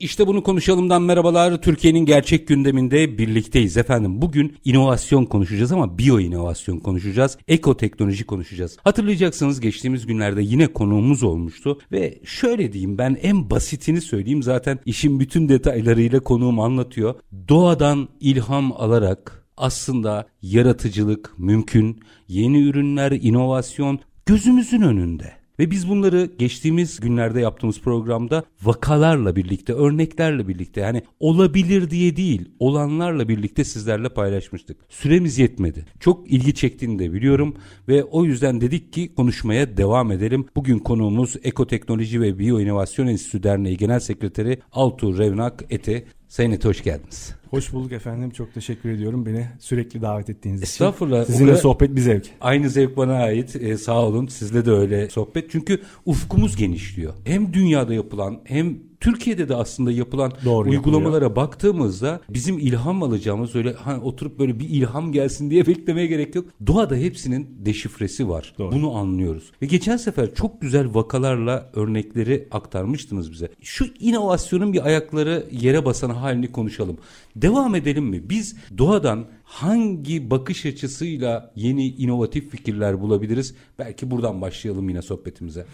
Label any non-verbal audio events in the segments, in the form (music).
İşte bunu konuşalımdan merhabalar. Türkiye'nin gerçek gündeminde birlikteyiz efendim. Bugün inovasyon konuşacağız ama biyo inovasyon konuşacağız. Ekoteknoloji konuşacağız. Hatırlayacaksınız geçtiğimiz günlerde yine konuğumuz olmuştu ve şöyle diyeyim ben en basitini söyleyeyim zaten işin bütün detaylarıyla konuğum anlatıyor. Doğadan ilham alarak aslında yaratıcılık mümkün, yeni ürünler, inovasyon gözümüzün önünde. Ve biz bunları geçtiğimiz günlerde yaptığımız programda vakalarla birlikte, örneklerle birlikte yani olabilir diye değil, olanlarla birlikte sizlerle paylaşmıştık. Süremiz yetmedi. Çok ilgi çektiğini de biliyorum ve o yüzden dedik ki konuşmaya devam edelim. Bugün konuğumuz Ekoteknoloji ve Biyoinovasyon Enstitüsü Derneği Genel Sekreteri Altuğ Revnak Ete. Sayın Ete hoş geldiniz. Hoş bulduk efendim. Çok teşekkür ediyorum beni sürekli davet ettiğiniz için. Estağfurullah. Sizinle sohbet bir zevk. Aynı zevk bana ait. Ee, sağ olun. Sizle de öyle sohbet. Çünkü ufkumuz genişliyor. Hem dünyada yapılan hem Türkiye'de de aslında yapılan Doğru uygulamalara yapılıyor. baktığımızda bizim ilham alacağımız öyle hani oturup böyle bir ilham gelsin diye (laughs) beklemeye gerek yok. Doğada hepsinin deşifresi var. Doğru. Bunu anlıyoruz. Ve geçen sefer çok güzel vakalarla örnekleri aktarmıştınız bize. Şu inovasyonun bir ayakları yere basan halini konuşalım. Devam edelim mi? Biz doğadan hangi bakış açısıyla yeni inovatif fikirler bulabiliriz? Belki buradan başlayalım yine sohbetimize.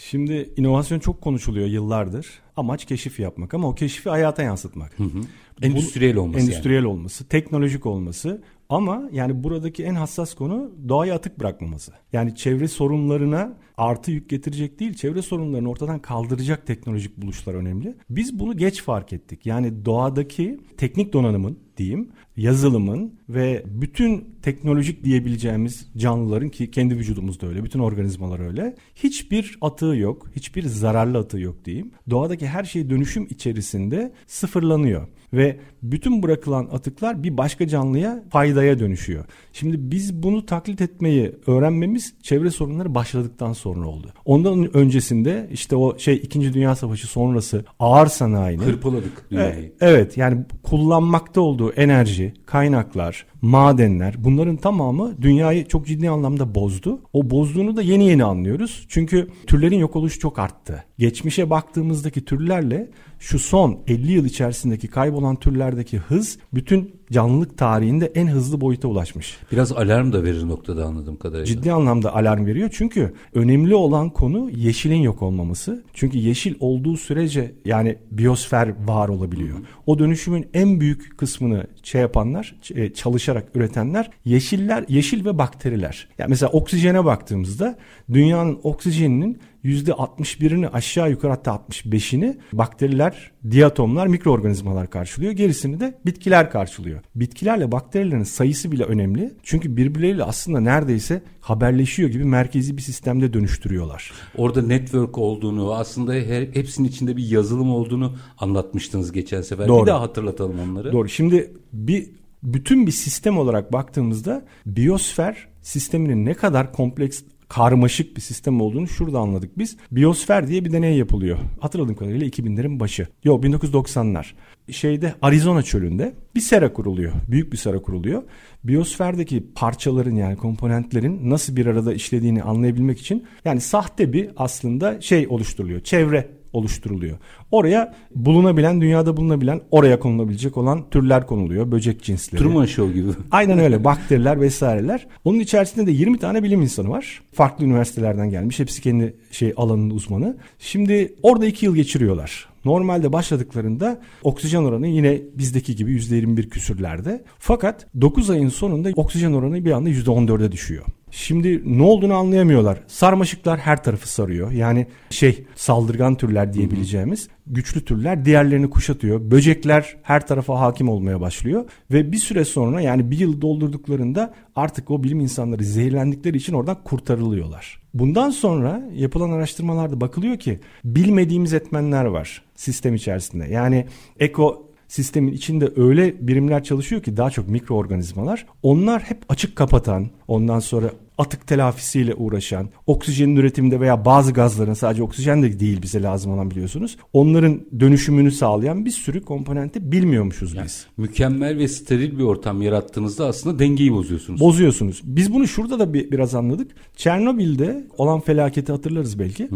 Şimdi inovasyon çok konuşuluyor yıllardır. Amaç keşif yapmak ama o keşifi hayata yansıtmak. Hı hı. Endüstriyel olması. Endüstriyel yani. olması, teknolojik olması ama yani buradaki en hassas konu doğayı atık bırakmaması. Yani çevre sorunlarına artı yük getirecek değil, çevre sorunlarını ortadan kaldıracak teknolojik buluşlar önemli. Biz bunu geç fark ettik. Yani doğadaki teknik donanımın diyeyim, yazılımın ve bütün teknolojik diyebileceğimiz canlıların ki kendi vücudumuzda öyle, bütün organizmalar öyle. Hiçbir atığı yok, hiçbir zararlı atığı yok diyeyim. Doğadaki her şey dönüşüm içerisinde sıfırlanıyor ve bütün bırakılan atıklar bir başka canlıya faydaya dönüşüyor. Şimdi biz bunu taklit etmeyi öğrenmemiz çevre sorunları başladıktan sonra oldu. Ondan öncesinde işte o şey 2. Dünya Savaşı sonrası ağır sanayinin hırpaladık dünyayı. E, evet yani kullanmakta olduğu enerji, kaynaklar, madenler bunların tamamı dünyayı çok ciddi anlamda bozdu. O bozduğunu da yeni yeni anlıyoruz. Çünkü türlerin yok oluşu çok arttı. Geçmişe baktığımızdaki türlerle şu son 50 yıl içerisindeki kaybolan türlerdeki hız bütün canlılık tarihinde en hızlı boyuta ulaşmış. Biraz alarm da verir noktada anladığım kadarıyla. Ciddi anlamda alarm veriyor çünkü önemli olan konu yeşilin yok olmaması. Çünkü yeşil olduğu sürece yani biyosfer var olabiliyor. O dönüşümün en büyük kısmını şey yapanlar, e, çalışarak üretenler yeşiller, yeşil ve bakteriler. Yani mesela oksijene baktığımızda dünyanın oksijeninin %61'ini aşağı yukarı hatta 65'ini bakteriler, diatomlar, mikroorganizmalar karşılıyor. Gerisini de bitkiler karşılıyor. Bitkilerle bakterilerin sayısı bile önemli. Çünkü birbirleriyle aslında neredeyse haberleşiyor gibi merkezi bir sistemde dönüştürüyorlar. Orada network olduğunu, aslında her, hepsinin içinde bir yazılım olduğunu anlatmıştınız geçen sefer. Doğru. Bir daha hatırlatalım onları. Doğru. Şimdi bir bütün bir sistem olarak baktığımızda biyosfer sisteminin ne kadar kompleks karmaşık bir sistem olduğunu şurada anladık biz. Biosfer diye bir deney yapılıyor. Hatırladığım kadarıyla 2000'lerin başı. Yok 1990'lar. Şeyde Arizona çölünde bir sera kuruluyor. Büyük bir sera kuruluyor. Biosferdeki parçaların yani komponentlerin nasıl bir arada işlediğini anlayabilmek için yani sahte bir aslında şey oluşturuluyor. Çevre oluşturuluyor. Oraya bulunabilen, dünyada bulunabilen, oraya konulabilecek olan türler konuluyor. Böcek cinsleri. Truman Show gibi. Aynen öyle. Bakteriler vesaireler. Onun içerisinde de 20 tane bilim insanı var. Farklı üniversitelerden gelmiş. Hepsi kendi şey alanının uzmanı. Şimdi orada 2 yıl geçiriyorlar. Normalde başladıklarında oksijen oranı yine bizdeki gibi %21 küsürlerde. Fakat 9 ayın sonunda oksijen oranı bir anda %14'e düşüyor. Şimdi ne olduğunu anlayamıyorlar. Sarmaşıklar her tarafı sarıyor. Yani şey saldırgan türler diyebileceğimiz güçlü türler diğerlerini kuşatıyor. Böcekler her tarafa hakim olmaya başlıyor ve bir süre sonra yani bir yıl doldurduklarında artık o bilim insanları zehirlendikleri için oradan kurtarılıyorlar. Bundan sonra yapılan araştırmalarda bakılıyor ki bilmediğimiz etmenler var sistem içerisinde. Yani eko sistemin içinde öyle birimler çalışıyor ki daha çok mikroorganizmalar. Onlar hep açık kapatan, ondan sonra atık telafisiyle uğraşan, oksijenin üretiminde veya bazı gazların sadece oksijen de değil bize lazım olan biliyorsunuz. Onların dönüşümünü sağlayan bir sürü komponenti bilmiyormuşuz Yani biz. mükemmel ve steril bir ortam yarattığınızda aslında dengeyi bozuyorsunuz. Bozuyorsunuz. Biz bunu şurada da bir, biraz anladık. Çernobil'de olan felaketi hatırlarız belki.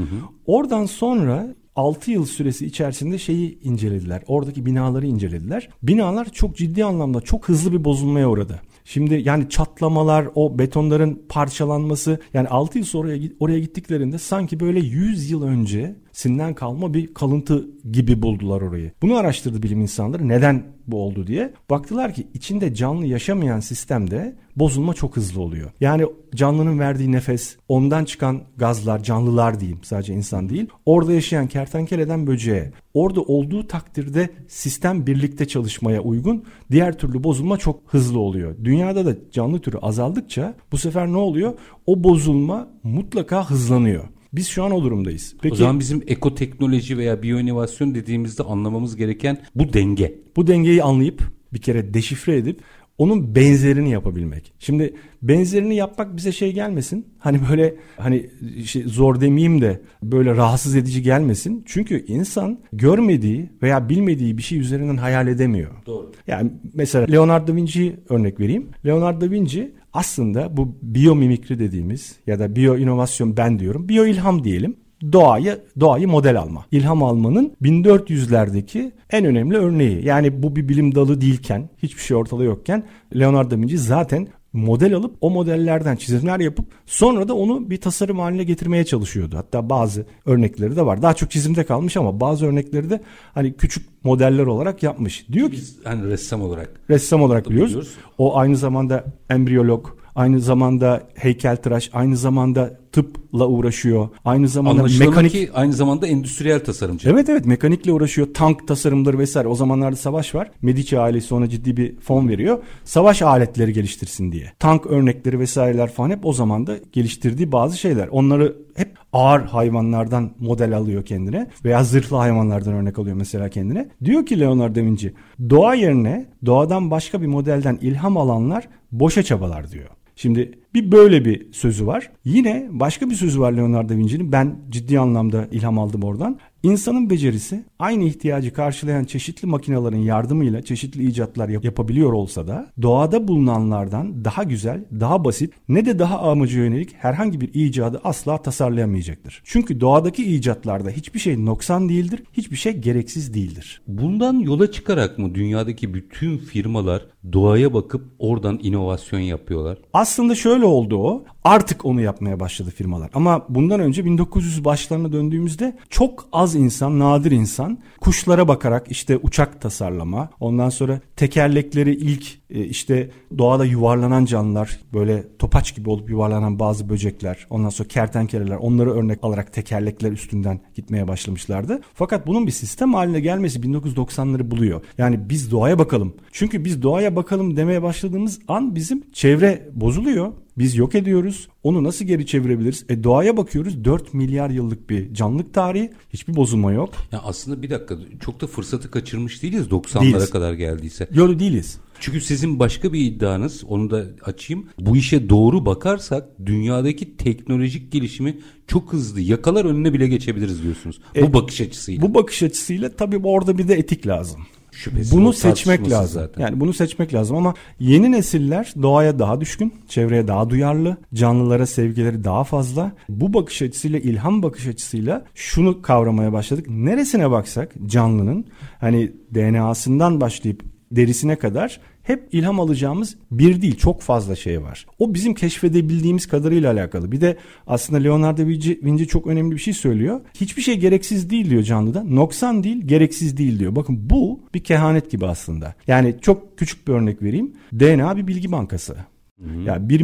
Oradan sonra 6 yıl süresi içerisinde şeyi incelediler. Oradaki binaları incelediler. Binalar çok ciddi anlamda çok hızlı bir bozulmaya uğradı. Şimdi yani çatlamalar, o betonların parçalanması yani 6 yıl sonra oraya, gittiklerinde sanki böyle 100 yıl önce sinden kalma bir kalıntı gibi buldular orayı. Bunu araştırdı bilim insanları neden bu oldu diye. Baktılar ki içinde canlı yaşamayan sistemde bozulma çok hızlı oluyor. Yani canlının verdiği nefes, ondan çıkan gazlar, canlılar diyeyim sadece insan değil. Orada yaşayan kertenkeleden böceğe, orada olduğu takdirde sistem birlikte çalışmaya uygun. Diğer türlü bozulma çok hızlı oluyor. Dünyada da canlı türü azaldıkça bu sefer ne oluyor? O bozulma mutlaka hızlanıyor. Biz şu an o durumdayız. Peki O zaman bizim ekoteknoloji veya biyoinovasyon dediğimizde anlamamız gereken bu denge. bu dengeyi anlayıp bir kere deşifre edip onun benzerini yapabilmek. Şimdi benzerini yapmak bize şey gelmesin. Hani böyle hani şey zor demeyeyim de böyle rahatsız edici gelmesin. Çünkü insan görmediği veya bilmediği bir şey üzerinden hayal edemiyor. Doğru. Yani mesela Leonardo da Vinci'yi örnek vereyim. Leonardo da Vinci aslında bu biyomimikri dediğimiz ya da biyo inovasyon ben diyorum. Biyo ilham diyelim doğayı doğayı model alma. İlham almanın 1400'lerdeki en önemli örneği. Yani bu bir bilim dalı değilken, hiçbir şey ortada yokken Leonardo da Vinci zaten model alıp o modellerden çizimler yapıp sonra da onu bir tasarım haline getirmeye çalışıyordu. Hatta bazı örnekleri de var. Daha çok çizimde kalmış ama bazı örnekleri de hani küçük modeller olarak yapmış. Diyor ki Biz hani ressam olarak ressam olarak biliyoruz. biliyoruz. O aynı zamanda embriyolog, aynı zamanda heykeltıraş, aynı zamanda tıpla uğraşıyor. Aynı zamanda mekanik ki aynı zamanda endüstriyel tasarımcı. Evet evet mekanikle uğraşıyor. Tank tasarımları vesaire. O zamanlarda savaş var. Medici ailesi ona ciddi bir fon veriyor. Savaş aletleri geliştirsin diye. Tank örnekleri vesaireler falan hep o zamanda geliştirdiği bazı şeyler. Onları hep ağır hayvanlardan model alıyor kendine veya zırhlı hayvanlardan örnek alıyor mesela kendine. Diyor ki Leonardo da Vinci doğa yerine doğadan başka bir modelden ilham alanlar boşa çabalar diyor. Şimdi bir böyle bir sözü var. Yine başka bir sözü var Leonardo da Vinci'nin. Ben ciddi anlamda ilham aldım oradan. İnsanın becerisi aynı ihtiyacı karşılayan çeşitli makinelerin yardımıyla çeşitli icatlar yap- yapabiliyor olsa da doğada bulunanlardan daha güzel, daha basit ne de daha amaca yönelik herhangi bir icadı asla tasarlayamayacaktır. Çünkü doğadaki icatlarda hiçbir şey noksan değildir, hiçbir şey gereksiz değildir. Bundan yola çıkarak mı dünyadaki bütün firmalar doğaya bakıp oradan inovasyon yapıyorlar? Aslında şöyle oldu o. Artık onu yapmaya başladı firmalar. Ama bundan önce 1900 başlarına döndüğümüzde çok az insan, nadir insan kuşlara bakarak işte uçak tasarlama, ondan sonra tekerlekleri ilk işte doğada yuvarlanan canlılar, böyle topaç gibi olup yuvarlanan bazı böcekler, ondan sonra kertenkeleler onları örnek alarak tekerlekler üstünden gitmeye başlamışlardı. Fakat bunun bir sistem haline gelmesi 1990'ları buluyor. Yani biz doğaya bakalım. Çünkü biz doğaya bakalım demeye başladığımız an bizim çevre bozuluyor. Biz yok ediyoruz. Onu nasıl geri çevirebiliriz? E doğaya bakıyoruz. 4 milyar yıllık bir canlılık tarihi. Hiçbir bozulma yok. Ya aslında bir dakika çok da fırsatı kaçırmış değiliz 90'lara Değiliz. kadar geldiyse. Yolu değiliz. Çünkü sizin başka bir iddianız onu da açayım. Bu işe doğru bakarsak dünyadaki teknolojik gelişimi çok hızlı yakalar önüne bile geçebiliriz diyorsunuz. E, bu bakış açısıyla. Bu bakış açısıyla tabii orada bir de etik lazım. Şüphesiz Bunu seçmek lazım. zaten. Yani bunu seçmek lazım ama yeni nesiller doğaya daha düşkün, çevreye daha duyarlı, canlılara sevgileri daha fazla. Bu bakış açısıyla, ilham bakış açısıyla şunu kavramaya başladık. Neresine baksak canlının hani DNA'sından başlayıp derisine kadar hep ilham alacağımız bir değil çok fazla şey var. O bizim keşfedebildiğimiz kadarıyla alakalı. Bir de aslında Leonardo Vinci, çok önemli bir şey söylüyor. Hiçbir şey gereksiz değil diyor canlıda. Noksan değil, gereksiz değil diyor. Bakın bu bir kehanet gibi aslında. Yani çok küçük bir örnek vereyim. DNA bir bilgi bankası. Yani bir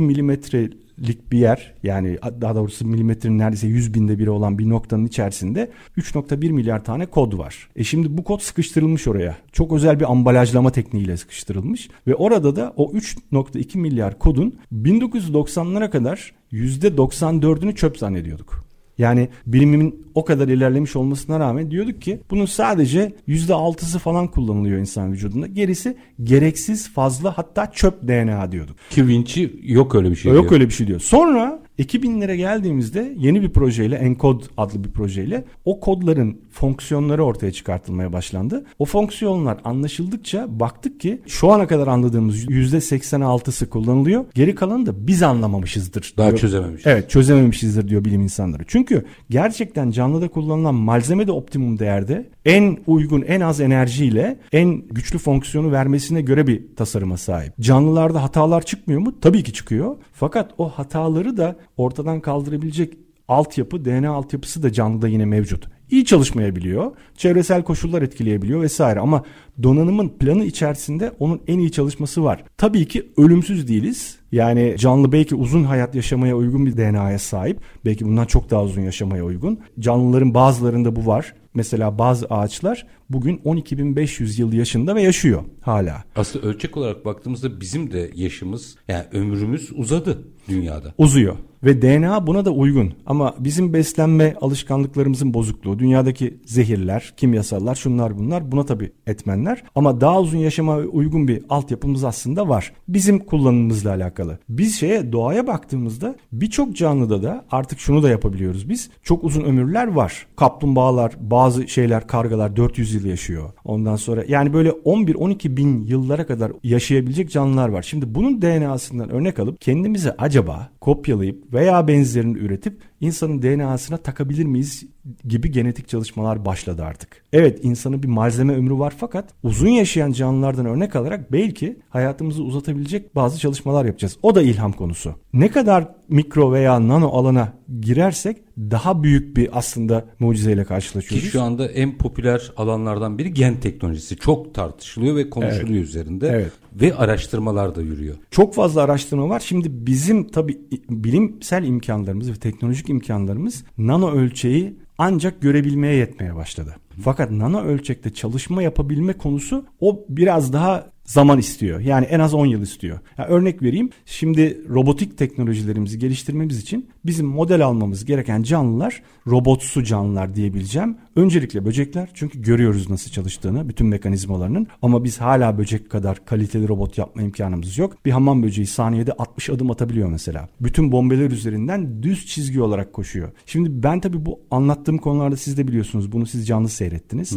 milimetrelik bir yer yani daha doğrusu milimetrenin neredeyse 100 binde biri olan bir noktanın içerisinde 3.1 milyar tane kod var. E şimdi bu kod sıkıştırılmış oraya. Çok özel bir ambalajlama tekniğiyle sıkıştırılmış ve orada da o 3.2 milyar kodun 1990'lara kadar %94'ünü çöp zannediyorduk. Yani bilimin o kadar ilerlemiş olmasına rağmen diyorduk ki bunun sadece %6'sı falan kullanılıyor insan vücudunda. Gerisi gereksiz fazla hatta çöp DNA diyorduk. Ki Vinci yok öyle bir şey Yok diyor. öyle bir şey diyor. Sonra 2000'lere geldiğimizde yeni bir projeyle Encode adlı bir projeyle o kodların fonksiyonları ortaya çıkartılmaya başlandı. O fonksiyonlar anlaşıldıkça baktık ki şu ana kadar anladığımız %86'sı kullanılıyor. Geri kalanı da biz anlamamışızdır. Daha diyor. çözememiş. Evet çözememişizdir diyor bilim insanları. Çünkü gerçekten canlıda kullanılan malzeme de optimum değerde en uygun en az enerjiyle en güçlü fonksiyonu vermesine göre bir tasarıma sahip. Canlılarda hatalar çıkmıyor mu? Tabii ki çıkıyor. Fakat o hataları da ortadan kaldırabilecek altyapı, DNA altyapısı da canlıda yine mevcut. İyi çalışmayabiliyor, çevresel koşullar etkileyebiliyor vesaire ama donanımın planı içerisinde onun en iyi çalışması var. Tabii ki ölümsüz değiliz. Yani canlı belki uzun hayat yaşamaya uygun bir DNA'ya sahip. Belki bundan çok daha uzun yaşamaya uygun. Canlıların bazılarında bu var. Mesela bazı ağaçlar bugün 12.500 yıl yaşında ve yaşıyor hala. Aslında ölçek olarak baktığımızda bizim de yaşımız yani ömrümüz uzadı dünyada. Uzuyor ve DNA buna da uygun. Ama bizim beslenme alışkanlıklarımızın bozukluğu, dünyadaki zehirler, kimyasallar, şunlar bunlar buna tabii etmenler. Ama daha uzun yaşama uygun bir altyapımız aslında var. Bizim kullanımımızla alakalı. Biz şeye doğaya baktığımızda birçok canlıda da artık şunu da yapabiliyoruz biz. Çok uzun ömürler var. Kaplumbağalar, bazı şeyler, kargalar 400 yıl yaşıyor. Ondan sonra yani böyle 11-12 bin yıllara kadar yaşayabilecek canlılar var. Şimdi bunun DNA'sından örnek alıp kendimize acaba kopyalayıp veya benzerini üretip insanın DNA'sına takabilir miyiz gibi genetik çalışmalar başladı artık. Evet insanın bir malzeme ömrü var fakat uzun yaşayan canlılardan örnek alarak belki hayatımızı uzatabilecek bazı çalışmalar yapacağız. O da ilham konusu. Ne kadar mikro veya nano alana girersek daha büyük bir aslında mucizeyle Ki karşılaşıyoruz. şu anda en popüler alanlardan biri gen teknolojisi. Çok tartışılıyor ve konuşuluyor üzerinde. Evet. Ve araştırmalar da yürüyor. Çok fazla araştırma var. Şimdi bizim tabii bilimsel imkanlarımız ve teknolojik imkanlarımız nano ölçeği ancak görebilmeye yetmeye başladı. Fakat nano ölçekte çalışma yapabilme konusu o biraz daha zaman istiyor. Yani en az 10 yıl istiyor. Ya örnek vereyim. Şimdi robotik teknolojilerimizi geliştirmemiz için bizim model almamız gereken canlılar robotsu canlılar diyebileceğim. Öncelikle böcekler çünkü görüyoruz nasıl çalıştığını bütün mekanizmalarının ama biz hala böcek kadar kaliteli robot yapma imkanımız yok. Bir hamam böceği saniyede 60 adım atabiliyor mesela. Bütün bombeler üzerinden düz çizgi olarak koşuyor. Şimdi ben tabii bu anlattığım konularda siz de biliyorsunuz bunu siz canlı seyrettiniz.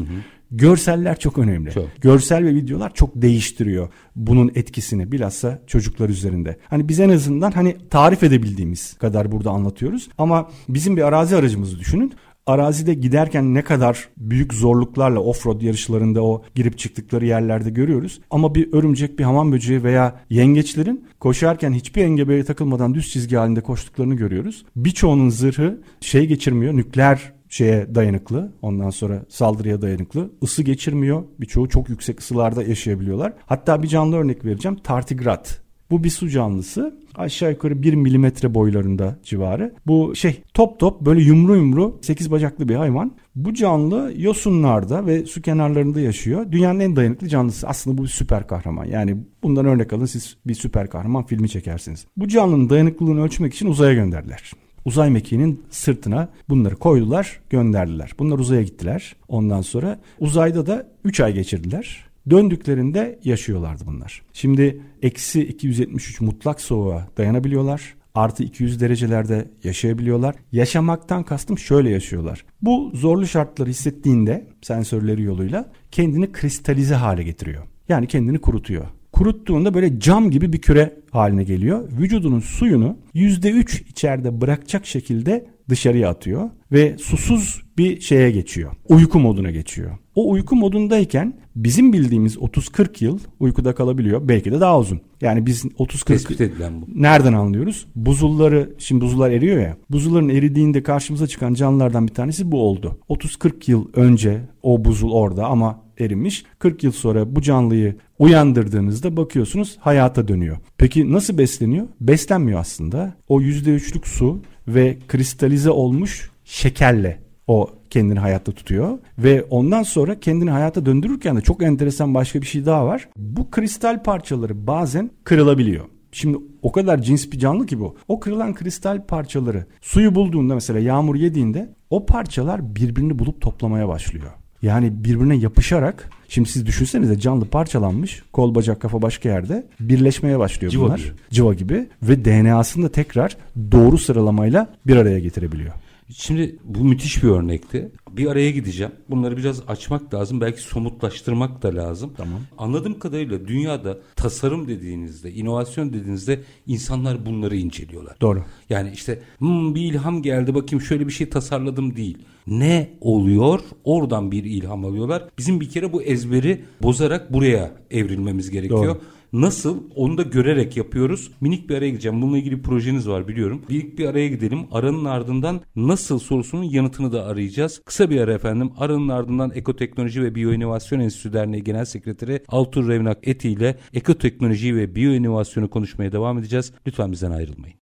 Görseller çok önemli. Çok. Görsel ve videolar çok değiştiriyor bunun etkisini bilhassa çocuklar üzerinde. Hani biz en azından hani tarif edebildiğimiz kadar burada anlatıyoruz ama bizim bir arazi aracımızı düşünün. Arazide giderken ne kadar büyük zorluklarla offroad yarışlarında o girip çıktıkları yerlerde görüyoruz. Ama bir örümcek, bir hamam böceği veya yengeçlerin koşarken hiçbir engebeye takılmadan düz çizgi halinde koştuklarını görüyoruz. Birçoğunun zırhı şey geçirmiyor, nükleer şeye dayanıklı. Ondan sonra saldırıya dayanıklı. Isı geçirmiyor. Birçoğu çok yüksek ısılarda yaşayabiliyorlar. Hatta bir canlı örnek vereceğim. Tartigrat. Bu bir su canlısı. Aşağı yukarı 1 milimetre boylarında civarı. Bu şey top top böyle yumru yumru 8 bacaklı bir hayvan. Bu canlı yosunlarda ve su kenarlarında yaşıyor. Dünyanın en dayanıklı canlısı. Aslında bu bir süper kahraman. Yani bundan örnek alın siz bir süper kahraman filmi çekersiniz. Bu canlının dayanıklılığını ölçmek için uzaya gönderdiler. Uzay mekiğinin sırtına bunları koydular, gönderdiler. Bunlar uzaya gittiler. Ondan sonra uzayda da 3 ay geçirdiler. Döndüklerinde yaşıyorlardı bunlar. Şimdi eksi 273 mutlak soğuğa dayanabiliyorlar. Artı 200 derecelerde yaşayabiliyorlar. Yaşamaktan kastım şöyle yaşıyorlar. Bu zorlu şartları hissettiğinde sensörleri yoluyla kendini kristalize hale getiriyor. Yani kendini kurutuyor kuruttuğunda böyle cam gibi bir küre haline geliyor. Vücudunun suyunu %3 içeride bırakacak şekilde dışarıya atıyor ve susuz bir şeye geçiyor. Uyku moduna geçiyor. O uyku modundayken bizim bildiğimiz 30-40 yıl uykuda kalabiliyor. Belki de daha uzun. Yani biz 30-40 Tespit edilen bu. Nereden anlıyoruz? Buzulları, şimdi buzullar eriyor ya. Buzulların eridiğinde karşımıza çıkan canlılardan bir tanesi bu oldu. 30-40 yıl önce o buzul orada ama erimiş. 40 yıl sonra bu canlıyı uyandırdığınızda bakıyorsunuz hayata dönüyor. Peki nasıl besleniyor? Beslenmiyor aslında. O %3'lük su ve kristalize olmuş şekerle o kendini hayatta tutuyor ve ondan sonra kendini hayata döndürürken de çok enteresan başka bir şey daha var. Bu kristal parçaları bazen kırılabiliyor. Şimdi o kadar cins bir canlı ki bu. O kırılan kristal parçaları suyu bulduğunda mesela yağmur yediğinde o parçalar birbirini bulup toplamaya başlıyor. Yani birbirine yapışarak şimdi siz düşünsenize canlı parçalanmış kol bacak kafa başka yerde birleşmeye başlıyor Civa bunlar. gibi. Civa gibi ve DNA'sını da tekrar doğru sıralamayla bir araya getirebiliyor. Şimdi bu müthiş bir örnekti. Bir araya gideceğim. Bunları biraz açmak lazım. Belki somutlaştırmak da lazım. Tamam. Anladığım kadarıyla dünyada tasarım dediğinizde, inovasyon dediğinizde insanlar bunları inceliyorlar. Doğru. Yani işte "Hmm, bir ilham geldi bakayım şöyle bir şey tasarladım değil. Ne oluyor? Oradan bir ilham alıyorlar. Bizim bir kere bu ezberi bozarak buraya evrilmemiz gerekiyor. Doğru. Nasıl? Onu da görerek yapıyoruz. Minik bir araya gideceğim. Bununla ilgili projeniz var biliyorum. Bir, bir araya gidelim. Aranın ardından nasıl sorusunun yanıtını da arayacağız. Kısa bir ara efendim. Aranın ardından Ekoteknoloji ve Biyoinovasyon Enstitüsü Derneği Genel Sekreteri Altur Revnak Eti ile ekoteknoloji ve biyoinovasyonu konuşmaya devam edeceğiz. Lütfen bizden ayrılmayın.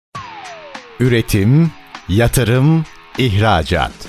Üretim, yatırım, ihracat.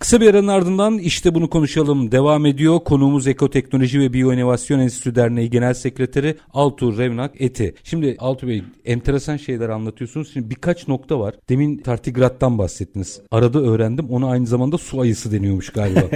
Kısa bir aranın ardından işte bunu konuşalım devam ediyor. Konuğumuz Ekoteknoloji ve Biyoinovasyon Enstitüsü Derneği Genel Sekreteri Altuğ Revnak Eti. Şimdi Altuğ Bey enteresan şeyler anlatıyorsunuz. Şimdi birkaç nokta var. Demin tartigrattan bahsettiniz. Arada öğrendim ona aynı zamanda su ayısı deniyormuş galiba. (laughs)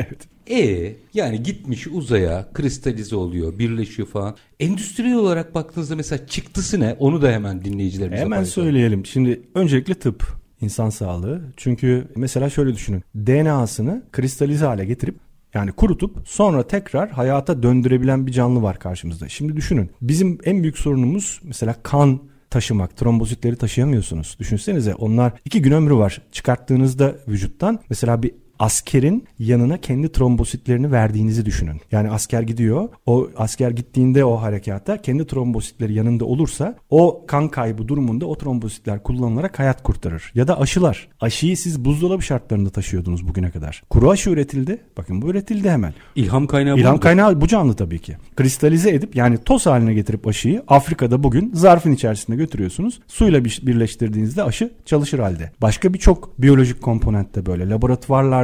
E yani gitmiş uzaya kristalize oluyor, birleşiyor falan. Endüstriyel olarak baktığınızda mesela çıktısı ne? Onu da hemen dinleyicilerimize Hemen paylaşalım. söyleyelim. Şimdi öncelikle tıp, insan sağlığı. Çünkü mesela şöyle düşünün. DNA'sını kristalize hale getirip yani kurutup sonra tekrar hayata döndürebilen bir canlı var karşımızda. Şimdi düşünün. Bizim en büyük sorunumuz mesela kan taşımak. Trombositleri taşıyamıyorsunuz. Düşünsenize onlar iki gün ömrü var. Çıkarttığınızda vücuttan mesela bir askerin yanına kendi trombositlerini verdiğinizi düşünün. Yani asker gidiyor. O asker gittiğinde o harekatta kendi trombositleri yanında olursa o kan kaybı durumunda o trombositler kullanılarak hayat kurtarır. Ya da aşılar. Aşıyı siz buzdolabı şartlarında taşıyordunuz bugüne kadar. Kuru aşı üretildi. Bakın bu üretildi hemen. İlham kaynağı İlham budur. kaynağı bu canlı tabii ki. Kristalize edip yani toz haline getirip aşıyı Afrika'da bugün zarfın içerisinde götürüyorsunuz. Suyla bir- birleştirdiğinizde aşı çalışır halde. Başka birçok biyolojik komponent de böyle.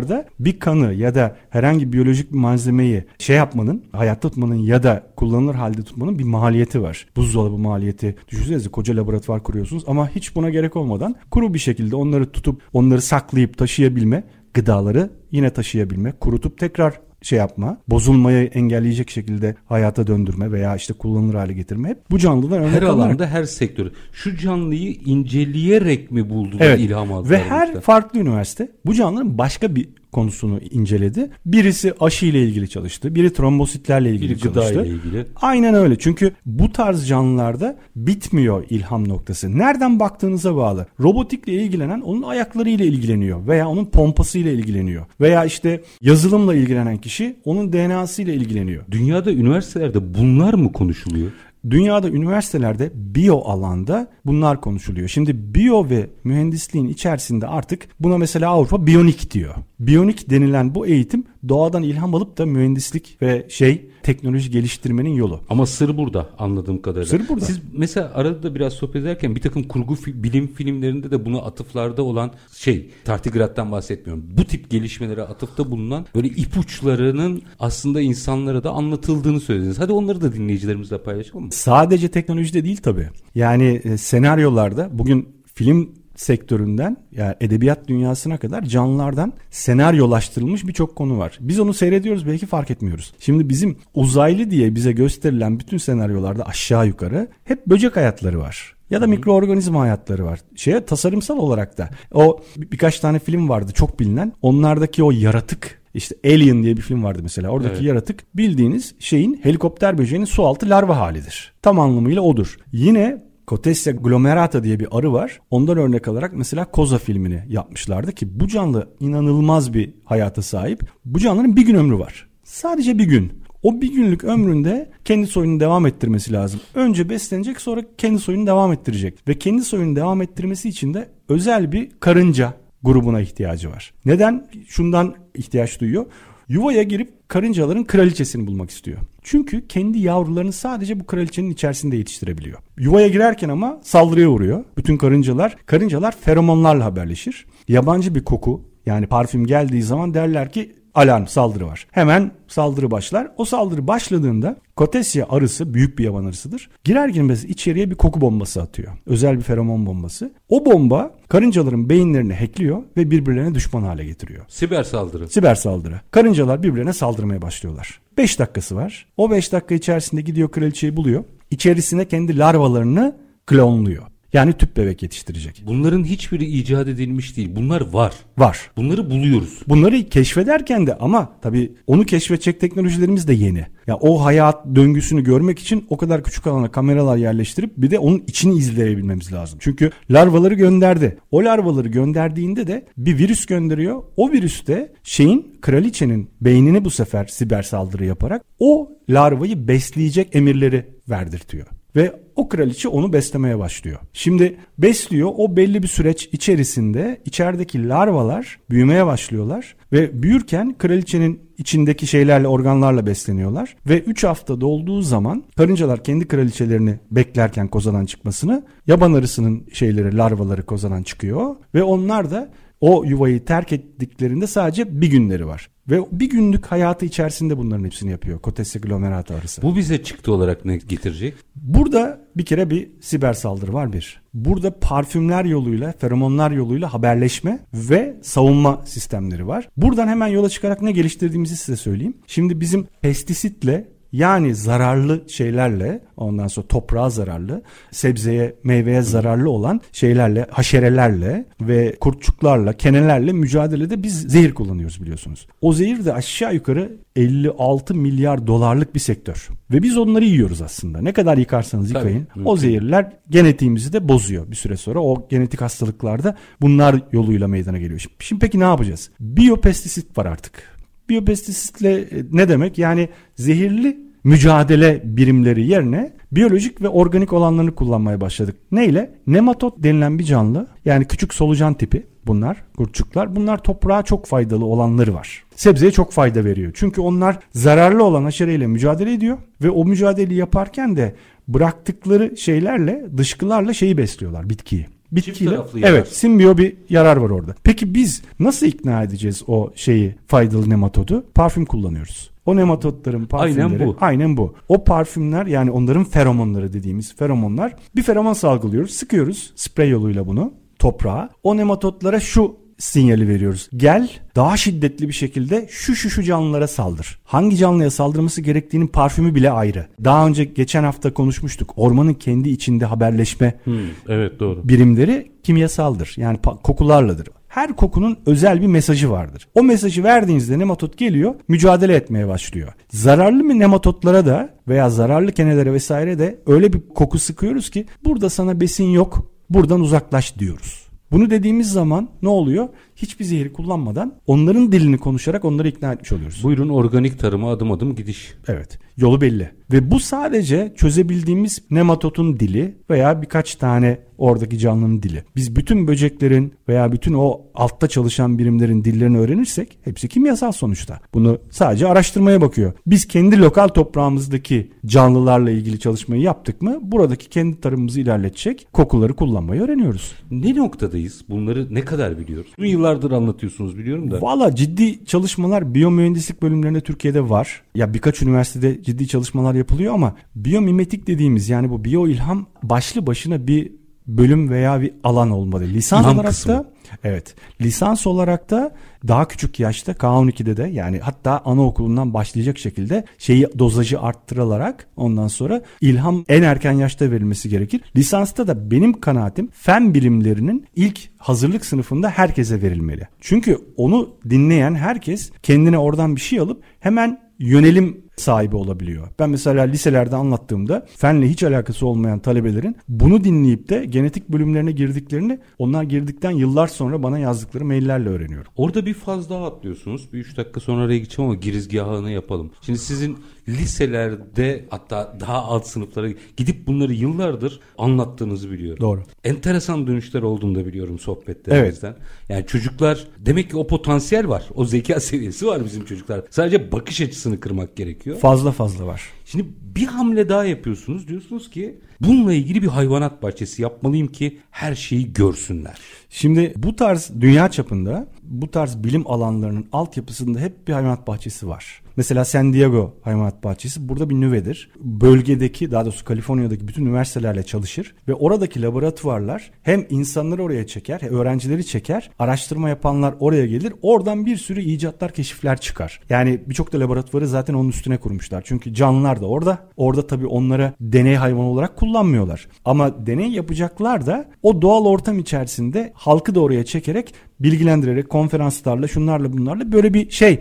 Laboratuvarlarda bir kanı ya da herhangi biyolojik bir malzemeyi şey yapmanın, hayatta tutmanın ya da kullanılır halde tutmanın bir maliyeti var. Buzdolabı maliyeti. Düşünsenize koca laboratuvar kuruyorsunuz ama hiç buna gerek olmadan kuru bir şekilde onları tutup onları saklayıp taşıyabilme gıdaları yine taşıyabilme, kurutup tekrar şey yapma, bozulmayı engelleyecek şekilde hayata döndürme veya işte kullanılır hale getirme hep bu canlıdan örnek Her alınarak- alanda her sektör. Şu canlıyı inceleyerek mi buldu da Evet. ilham aldı? Ve her farklı üniversite bu canlıların başka bir konusunu inceledi. Birisi aşı ile ilgili çalıştı. Biri trombositlerle ilgili bir gıda çalıştı. ile ilgili. Aynen öyle. Çünkü bu tarz canlılarda bitmiyor ilham noktası. Nereden baktığınıza bağlı. Robotikle ilgilenen onun ayaklarıyla ilgileniyor veya onun pompasıyla ilgileniyor. Veya işte yazılımla ilgilenen kişi onun DNA'sıyla ilgileniyor. Dünyada üniversitelerde bunlar mı konuşuluyor? Dünyada üniversitelerde biyo alanda bunlar konuşuluyor. Şimdi biyo ve mühendisliğin içerisinde artık buna mesela Avrupa biyonik diyor. Biyonik denilen bu eğitim doğadan ilham alıp da mühendislik ve şey teknoloji geliştirmenin yolu. Ama sır burada anladığım kadarıyla. Sır burada. Siz mesela arada da biraz sohbet ederken bir takım kurgu fi- bilim filmlerinde de buna atıflarda olan şey tartigrattan bahsetmiyorum. Bu tip gelişmelere atıfta bulunan böyle ipuçlarının aslında insanlara da anlatıldığını söylediniz. Hadi onları da dinleyicilerimizle paylaşalım mı? Sadece teknolojide değil tabii. Yani e, senaryolarda bugün film sektöründen yani edebiyat dünyasına kadar canlılardan senaryolaştırılmış birçok konu var. Biz onu seyrediyoruz belki fark etmiyoruz. Şimdi bizim uzaylı diye bize gösterilen bütün senaryolarda aşağı yukarı hep böcek hayatları var. Ya da mikroorganizma hayatları var. Şeye tasarımsal olarak da o bir- birkaç tane film vardı çok bilinen. Onlardaki o yaratık işte Alien diye bir film vardı mesela. Oradaki Evet. yaratık bildiğiniz şeyin helikopter böceğinin su altı larva halidir. Tam anlamıyla odur. Yine Cotessia glomerata diye bir arı var. Ondan örnek alarak mesela Koza filmini yapmışlardı ki bu canlı inanılmaz bir hayata sahip. Bu canlının bir gün ömrü var. Sadece bir gün. O bir günlük ömründe kendi soyunu devam ettirmesi lazım. Önce beslenecek sonra kendi soyunu devam ettirecek. Ve kendi soyunu devam ettirmesi için de özel bir karınca grubuna ihtiyacı var. Neden? Şundan ihtiyaç duyuyor. Yuvaya girip karıncaların kraliçesini bulmak istiyor. Çünkü kendi yavrularını sadece bu kraliçenin içerisinde yetiştirebiliyor. Yuvaya girerken ama saldırıya uğruyor. Bütün karıncalar, karıncalar feromonlarla haberleşir. Yabancı bir koku yani parfüm geldiği zaman derler ki alarm saldırı var. Hemen saldırı başlar. O saldırı başladığında Kotesya arısı büyük bir yaban arısıdır. Girer girmez içeriye bir koku bombası atıyor. Özel bir feromon bombası. O bomba karıncaların beyinlerini hackliyor ve birbirlerine düşman hale getiriyor. Siber saldırı. Siber saldırı. Karıncalar birbirlerine saldırmaya başlıyorlar. 5 dakikası var. O 5 dakika içerisinde gidiyor kraliçeyi buluyor. İçerisine kendi larvalarını klonluyor. Yani tüp bebek yetiştirecek. Bunların hiçbiri icat edilmiş değil. Bunlar var. Var. Bunları buluyoruz. Bunları keşfederken de ama tabii onu keşfedecek teknolojilerimiz de yeni. Ya o hayat döngüsünü görmek için o kadar küçük alana kameralar yerleştirip bir de onun içini izleyebilmemiz lazım. Çünkü larvaları gönderdi. O larvaları gönderdiğinde de bir virüs gönderiyor. O virüs de şeyin kraliçenin beynini bu sefer siber saldırı yaparak o larvayı besleyecek emirleri verdirtiyor. Ve o kraliçe onu beslemeye başlıyor. Şimdi besliyor o belli bir süreç içerisinde içerideki larvalar büyümeye başlıyorlar ve büyürken kraliçenin içindeki şeylerle organlarla besleniyorlar ve 3 hafta dolduğu zaman karıncalar kendi kraliçelerini beklerken kozadan çıkmasını yaban arısının şeyleri larvaları kozadan çıkıyor ve onlar da o yuvayı terk ettiklerinde sadece bir günleri var. Ve bir günlük hayatı içerisinde bunların hepsini yapıyor. Kotesi glomerata arısı. Bu bize çıktı olarak ne getirecek? Burada bir kere bir siber saldırı var bir. Burada parfümler yoluyla, feromonlar yoluyla haberleşme ve savunma sistemleri var. Buradan hemen yola çıkarak ne geliştirdiğimizi size söyleyeyim. Şimdi bizim pestisitle yani zararlı şeylerle ondan sonra toprağa zararlı, sebzeye, meyveye zararlı olan şeylerle, haşerelerle ve kurtçuklarla, kenelerle mücadelede biz zehir kullanıyoruz biliyorsunuz. O zehir de aşağı yukarı 56 milyar dolarlık bir sektör. Ve biz onları yiyoruz aslında. Ne kadar yıkarsanız yıkayın. Tabii, o zehirler genetiğimizi de bozuyor bir süre sonra. O genetik hastalıklarda bunlar yoluyla meydana geliyor. Şimdi, şimdi peki ne yapacağız? Biyopestisit var artık. Biyopestisitle e, ne demek? Yani zehirli mücadele birimleri yerine biyolojik ve organik olanlarını kullanmaya başladık. Neyle? Nematot denilen bir canlı yani küçük solucan tipi bunlar kurtçuklar. Bunlar toprağa çok faydalı olanları var. Sebzeye çok fayda veriyor. Çünkü onlar zararlı olan haşereyle mücadele ediyor ve o mücadeleyi yaparken de bıraktıkları şeylerle dışkılarla şeyi besliyorlar bitkiyi bitkiyle evet simbiyo bir yarar var orada. Peki biz nasıl ikna edeceğiz o şeyi faydalı nematodu? Parfüm kullanıyoruz. O nematotların parfümleri aynen bu. aynen bu. O parfümler yani onların feromonları dediğimiz feromonlar bir feromon salgılıyoruz. Sıkıyoruz sprey yoluyla bunu toprağa. O nematotlara şu sinyali veriyoruz. Gel daha şiddetli bir şekilde şu şu şu canlılara saldır. Hangi canlıya saldırması gerektiğinin parfümü bile ayrı. Daha önce geçen hafta konuşmuştuk. Ormanın kendi içinde haberleşme hmm, evet doğru. birimleri kimyasaldır. Yani kokularladır. Her kokunun özel bir mesajı vardır. O mesajı verdiğinizde nematot geliyor, mücadele etmeye başlıyor. Zararlı mı nematotlara da veya zararlı kenelere vesaire de öyle bir koku sıkıyoruz ki burada sana besin yok, buradan uzaklaş diyoruz. Bunu dediğimiz zaman ne oluyor? Hiçbir zehir kullanmadan onların dilini konuşarak onları ikna etmiş oluyoruz. Buyurun organik tarıma adım adım gidiş. Evet. Yolu belli. Ve bu sadece çözebildiğimiz nematotun dili veya birkaç tane oradaki canlının dili. Biz bütün böceklerin veya bütün o altta çalışan birimlerin dillerini öğrenirsek hepsi kimyasal sonuçta. Bunu sadece araştırmaya bakıyor. Biz kendi lokal toprağımızdaki canlılarla ilgili çalışmayı yaptık mı buradaki kendi tarımımızı ilerletecek kokuları kullanmayı öğreniyoruz. Ne noktadayız? Bunları ne kadar biliyoruz? Bu yıllardır anlatıyorsunuz biliyorum da. Valla ciddi çalışmalar biyomühendislik bölümlerinde Türkiye'de var. Ya birkaç üniversitede ciddi çalışmalar yapılıyor ama biyomimetik dediğimiz yani bu biyo ilham başlı başına bir bölüm veya bir alan olmalı. Lisans İlham olarak kısmı. da evet lisans olarak da daha küçük yaşta K12'de de yani hatta anaokulundan başlayacak şekilde şeyi dozajı arttırılarak ondan sonra ilham en erken yaşta verilmesi gerekir. Lisansta da benim kanaatim fen bilimlerinin ilk hazırlık sınıfında herkese verilmeli. Çünkü onu dinleyen herkes kendine oradan bir şey alıp hemen yönelim sahibi olabiliyor. Ben mesela liselerde anlattığımda fenle hiç alakası olmayan talebelerin bunu dinleyip de genetik bölümlerine girdiklerini onlar girdikten yıllar sonra bana yazdıkları maillerle öğreniyorum. Orada bir faz daha atlıyorsunuz. Bir üç dakika sonra oraya gideceğim ama girizgahını yapalım. Şimdi sizin liselerde hatta daha alt sınıflara gidip bunları yıllardır anlattığınızı biliyorum. Doğru. Enteresan dönüşler olduğunu da biliyorum sohbetlerinizden. Evet. Yani çocuklar demek ki o potansiyel var. O zeka (laughs) seviyesi var bizim çocuklar. Sadece bakış açısını kırmak gerekiyor gerekiyor. Fazla fazla var. Şimdi bir hamle daha yapıyorsunuz. Diyorsunuz ki bununla ilgili bir hayvanat bahçesi yapmalıyım ki her şeyi görsünler. Şimdi bu tarz dünya çapında bu tarz bilim alanlarının altyapısında hep bir hayvanat bahçesi var. Mesela San Diego Hayvanat Bahçesi burada bir nüvedir. Bölgedeki daha doğrusu Kaliforniya'daki bütün üniversitelerle çalışır ve oradaki laboratuvarlar hem insanları oraya çeker, öğrencileri çeker, araştırma yapanlar oraya gelir. Oradan bir sürü icatlar, keşifler çıkar. Yani birçok da laboratuvarı zaten onun üstüne kurmuşlar. Çünkü canlılar da orada. Orada tabii onlara deney hayvanı olarak kullanmıyorlar. Ama deney yapacaklar da o doğal ortam içerisinde halkı da oraya çekerek bilgilendirerek konferanslarla şunlarla bunlarla böyle bir şey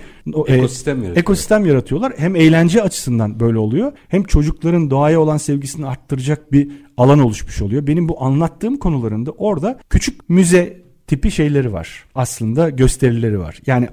ekosistem, e, yaratıyor. ekosistem yaratıyorlar. Hem eğlence açısından böyle oluyor hem çocukların doğaya olan sevgisini arttıracak bir alan oluşmuş oluyor. Benim bu anlattığım konularında orada küçük müze tipi şeyleri var. Aslında gösterileri var. Yani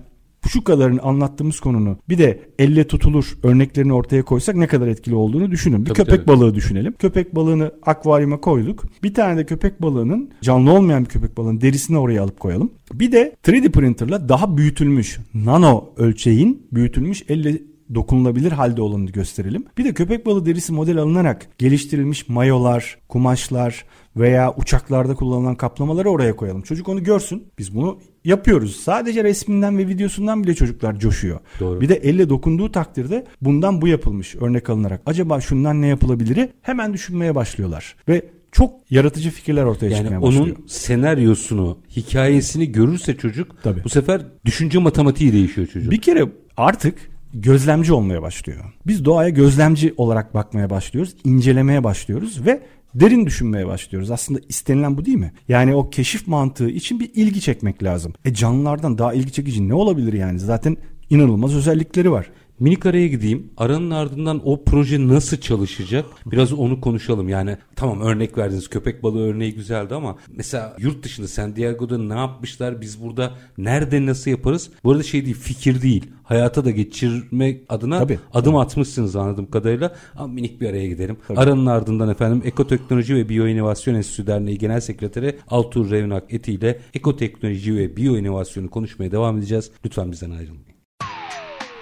şu kadarını anlattığımız konunu bir de elle tutulur örneklerini ortaya koysak ne kadar etkili olduğunu düşünün. Bir tabii, köpek tabii. balığı düşünelim. Köpek balığını akvaryuma koyduk. Bir tane de köpek balığının canlı olmayan bir köpek balığının derisini oraya alıp koyalım. Bir de 3D printerla daha büyütülmüş nano ölçeğin büyütülmüş elle dokunulabilir halde olanını gösterelim. Bir de köpek balığı derisi model alınarak geliştirilmiş mayolar, kumaşlar veya uçaklarda kullanılan kaplamaları oraya koyalım. Çocuk onu görsün. Biz bunu yapıyoruz. Sadece resminden ve videosundan bile çocuklar coşuyor. Doğru. Bir de elle dokunduğu takdirde bundan bu yapılmış örnek alınarak. Acaba şundan ne yapılabilir? Hemen düşünmeye başlıyorlar. Ve çok yaratıcı fikirler ortaya yani çıkmaya başlıyor. Yani onun senaryosunu, hikayesini görürse çocuk Tabii. bu sefer düşünce matematiği değişiyor çocuk. Bir kere artık gözlemci olmaya başlıyor. Biz doğaya gözlemci olarak bakmaya başlıyoruz, incelemeye başlıyoruz ve derin düşünmeye başlıyoruz. Aslında istenilen bu değil mi? Yani o keşif mantığı için bir ilgi çekmek lazım. E canlılardan daha ilgi çekici ne olabilir yani? Zaten inanılmaz özellikleri var. Minik araya gideyim. Aranın ardından o proje nasıl çalışacak? Biraz onu konuşalım. Yani tamam örnek verdiniz. Köpek balığı örneği güzeldi ama mesela yurt dışında San Diego'da ne yapmışlar? Biz burada nerede nasıl yaparız? Bu arada şey değil fikir değil. Hayata da geçirmek adına tabii, adım tabii. atmışsınız anladığım kadarıyla. Ama minik bir araya gidelim. Tabii. Aranın ardından efendim Ekoteknoloji ve Biyoinovasyon Enstitüsü Derneği Genel Sekreteri Altuğ Revnak Eti ile ekoteknoloji ve biyoinovasyonu konuşmaya devam edeceğiz. Lütfen bizden ayrılmayın.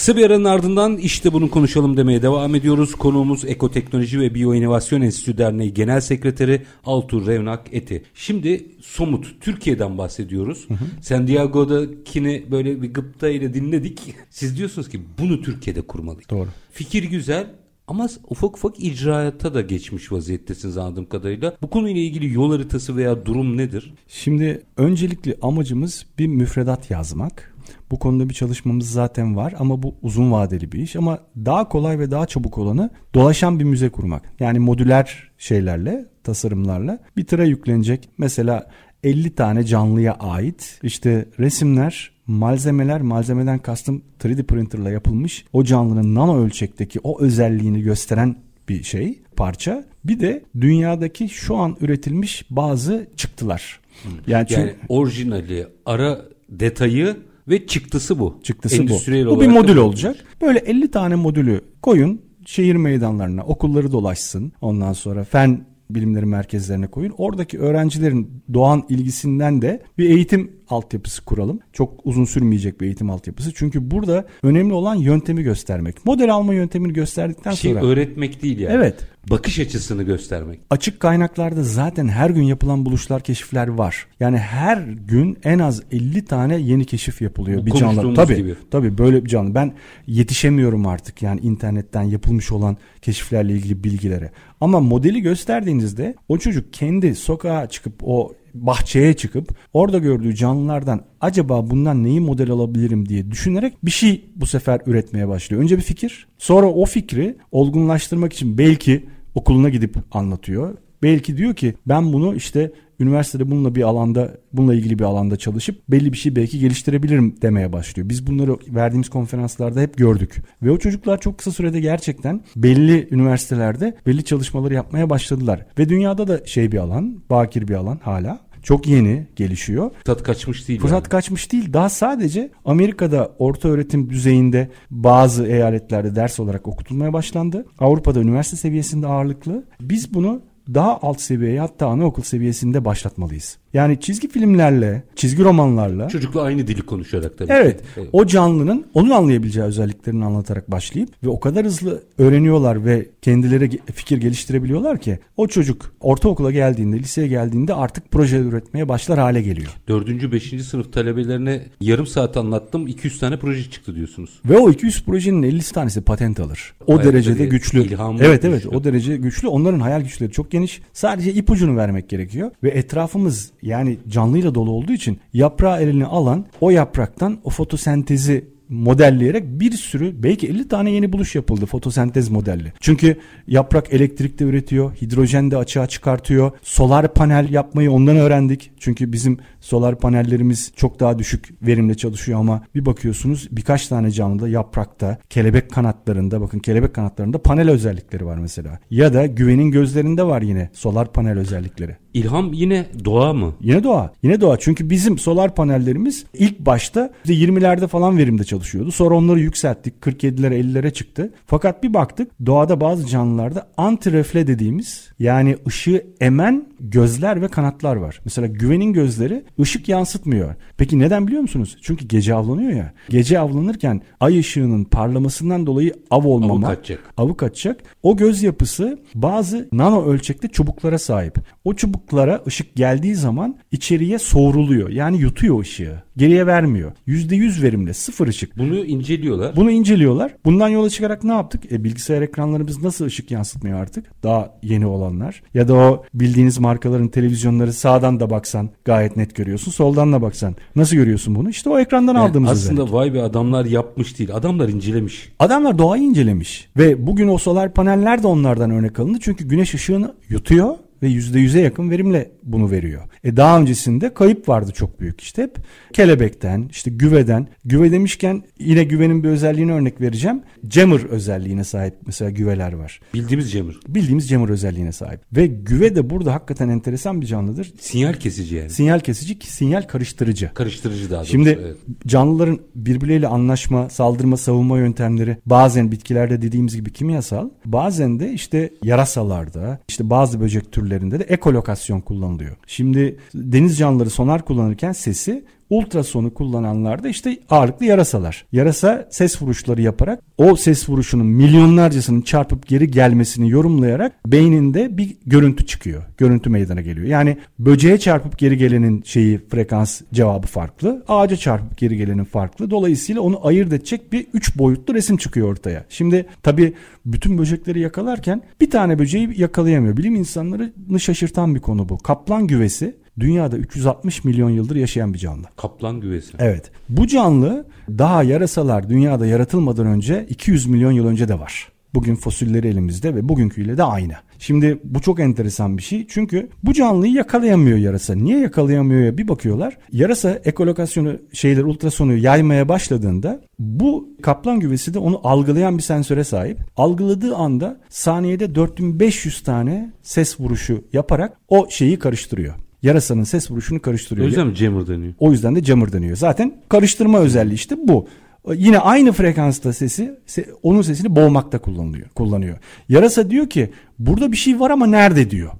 Kısa bir aranın ardından işte bunu konuşalım demeye devam ediyoruz. Konuğumuz Ekoteknoloji ve Biyoinovasyon Enstitüsü Derneği Genel Sekreteri Altur Revnak Eti. Şimdi somut Türkiye'den bahsediyoruz. Hı hı. San Diego'dakini böyle bir gıpta ile dinledik. Siz diyorsunuz ki bunu Türkiye'de kurmalıyız. Doğru. Fikir güzel ama ufak ufak icraata da geçmiş vaziyettesiniz anladığım kadarıyla. Bu konuyla ilgili yol haritası veya durum nedir? Şimdi öncelikli amacımız bir müfredat yazmak. Bu konuda bir çalışmamız zaten var ama bu uzun vadeli bir iş. Ama daha kolay ve daha çabuk olanı dolaşan bir müze kurmak. Yani modüler şeylerle, tasarımlarla bir tıra yüklenecek. Mesela 50 tane canlıya ait işte resimler, malzemeler, malzemeden kastım 3D printerla yapılmış o canlının nano ölçekteki o özelliğini gösteren bir şey, parça. Bir de dünyadaki şu an üretilmiş bazı çıktılar. Yani, yani orijinali, ara detayı ve çıktısı bu. Çıktısı bu. Bu bir modül olacak. Böyle 50 tane modülü koyun şehir meydanlarına, okulları dolaşsın. Ondan sonra fen bilimleri merkezlerine koyun. Oradaki öğrencilerin doğan ilgisinden de bir eğitim altyapısı kuralım. Çok uzun sürmeyecek bir eğitim altyapısı. Çünkü burada önemli olan yöntemi göstermek. Model alma yöntemini gösterdikten şey sonra. öğretmek değil yani. Evet. Bakış açısını göstermek. Açık kaynaklarda zaten her gün yapılan buluşlar, keşifler var. Yani her gün en az 50 tane yeni keşif yapılıyor Bu bir canlı. Tabii, gibi. tabii böyle bir canlı. Ben yetişemiyorum artık yani internetten yapılmış olan keşiflerle ilgili bilgilere. Ama modeli gösterdiğinizde o çocuk kendi sokağa çıkıp o bahçeye çıkıp orada gördüğü canlılardan acaba bundan neyi model alabilirim diye düşünerek bir şey bu sefer üretmeye başlıyor. Önce bir fikir sonra o fikri olgunlaştırmak için belki okuluna gidip anlatıyor. Belki diyor ki ben bunu işte üniversitede bununla bir alanda bununla ilgili bir alanda çalışıp belli bir şey belki geliştirebilirim demeye başlıyor. Biz bunları verdiğimiz konferanslarda hep gördük. Ve o çocuklar çok kısa sürede gerçekten belli üniversitelerde belli çalışmaları yapmaya başladılar. Ve dünyada da şey bir alan, bakir bir alan hala. Çok yeni gelişiyor. Fırsat kaçmış değil. Fırsat yani. kaçmış değil. Daha sadece Amerika'da orta öğretim düzeyinde bazı eyaletlerde ders olarak okutulmaya başlandı. Avrupa'da üniversite seviyesinde ağırlıklı. Biz bunu daha alt seviyeye hatta anaokul seviyesinde başlatmalıyız. Yani çizgi filmlerle, çizgi romanlarla Çocukla aynı dili konuşarak tabii. Evet. ki. O canlının onun anlayabileceği özelliklerini anlatarak başlayıp ve o kadar hızlı öğreniyorlar ve kendileri fikir geliştirebiliyorlar ki o çocuk ortaokula geldiğinde, liseye geldiğinde artık proje üretmeye başlar hale geliyor. Dördüncü, beşinci sınıf talebelerine yarım saat anlattım. 200 tane proje çıktı diyorsunuz. Ve o 200 projenin 50 tanesi patent alır. O Evet, derecede güçlü. Evet evet güçlü. o derece güçlü. Onların hayal güçleri çok geniş. Sadece ipucunu vermek gerekiyor. Ve etrafımız yani canlıyla dolu olduğu için yaprağı eline alan o yapraktan o fotosentezi modelleyerek bir sürü belki 50 tane yeni buluş yapıldı fotosentez modelli. Çünkü yaprak elektrik de üretiyor, hidrojen de açığa çıkartıyor. Solar panel yapmayı ondan öğrendik. Çünkü bizim solar panellerimiz çok daha düşük verimle çalışıyor ama bir bakıyorsunuz birkaç tane canlıda yaprakta, kelebek kanatlarında bakın kelebek kanatlarında panel özellikleri var mesela. Ya da güvenin gözlerinde var yine solar panel özellikleri. İlham yine doğa mı? Yine doğa. Yine doğa. Çünkü bizim solar panellerimiz ilk başta işte 20'lerde falan verimde çalışıyordu. Sonra onları yükselttik. 47'lere 50'lere çıktı. Fakat bir baktık doğada bazı canlılarda antirefle dediğimiz yani ışığı emen gözler ve kanatlar var. Mesela güvenin gözleri ışık yansıtmıyor. Peki neden biliyor musunuz? Çünkü gece avlanıyor ya. Gece avlanırken ay ışığının parlamasından dolayı av olmama. Avı kaçacak. Avı kaçacak. O göz yapısı bazı nano ölçekte çubuklara sahip. O çubuklara ışık geldiği zaman içeriye soğuruluyor. Yani yutuyor ışığı. Geriye vermiyor. %100 verimle sıfır ışık. Bunu inceliyorlar. Bunu inceliyorlar. Bundan yola çıkarak ne yaptık? E, bilgisayar ekranlarımız nasıl ışık yansıtmıyor artık? Daha yeni olanlar. Ya da o bildiğiniz markaların televizyonları sağdan da baksan gayet net görüyorsun. Soldan da baksan nasıl görüyorsun bunu? İşte o ekrandan Yani aldığımız aslında özellik. vay be adamlar yapmış değil. Adamlar incelemiş. Adamlar doğayı incelemiş ve bugün o solar paneller de onlardan örnek alındı. Çünkü güneş ışığını yutuyor ve %100'e yakın verimle bunu veriyor. E daha öncesinde kayıp vardı çok büyük işte hep kelebekten işte güveden. Güve demişken yine güvenin bir özelliğine örnek vereceğim. Jammer özelliğine sahip mesela güveler var. Bildiğimiz Cemil. Bildiğimiz jammer özelliğine sahip. Ve güve de burada hakikaten enteresan bir canlıdır. Sinyal kesici yani. Sinyal kesici, sinyal karıştırıcı. Karıştırıcı daha doğrusu. Şimdi evet. canlıların birbirleriyle anlaşma, saldırma, savunma yöntemleri bazen bitkilerde dediğimiz gibi kimyasal, bazen de işte yarasalarda, işte bazı böcek türlerinde de ekolokasyon kullanılıyor. Şimdi deniz canlıları sonar kullanırken sesi ultrasonu kullananlarda işte ağırlıklı yarasalar. Yarasa ses vuruşları yaparak o ses vuruşunun milyonlarcasının çarpıp geri gelmesini yorumlayarak beyninde bir görüntü çıkıyor. Görüntü meydana geliyor. Yani böceğe çarpıp geri gelenin şeyi frekans cevabı farklı. Ağaca çarpıp geri gelenin farklı. Dolayısıyla onu ayırt edecek bir üç boyutlu resim çıkıyor ortaya. Şimdi tabii bütün böcekleri yakalarken bir tane böceği yakalayamıyor. Bilim insanlarını şaşırtan bir konu bu. Kaplan güvesi dünyada 360 milyon yıldır yaşayan bir canlı. Kaplan güvesi. Evet. Bu canlı daha yarasalar dünyada yaratılmadan önce 200 milyon yıl önce de var. Bugün fosilleri elimizde ve bugünküyle de aynı. Şimdi bu çok enteresan bir şey. Çünkü bu canlıyı yakalayamıyor yarasa. Niye yakalayamıyor ya bir bakıyorlar. Yarasa ekolokasyonu şeyler ultrasonu yaymaya başladığında bu kaplan güvesi de onu algılayan bir sensöre sahip. Algıladığı anda saniyede 4500 tane ses vuruşu yaparak o şeyi karıştırıyor. Yarasanın ses vuruşunu O karıştırıyor. yüzden mi Jammer deniyor? O yüzden de jammer deniyor. Zaten karıştırma özelliği işte bu. Yine aynı frekansta sesi se- onun sesini boğmakta kullanılıyor. Kullanıyor. Yarasa diyor ki burada bir şey var ama nerede diyor.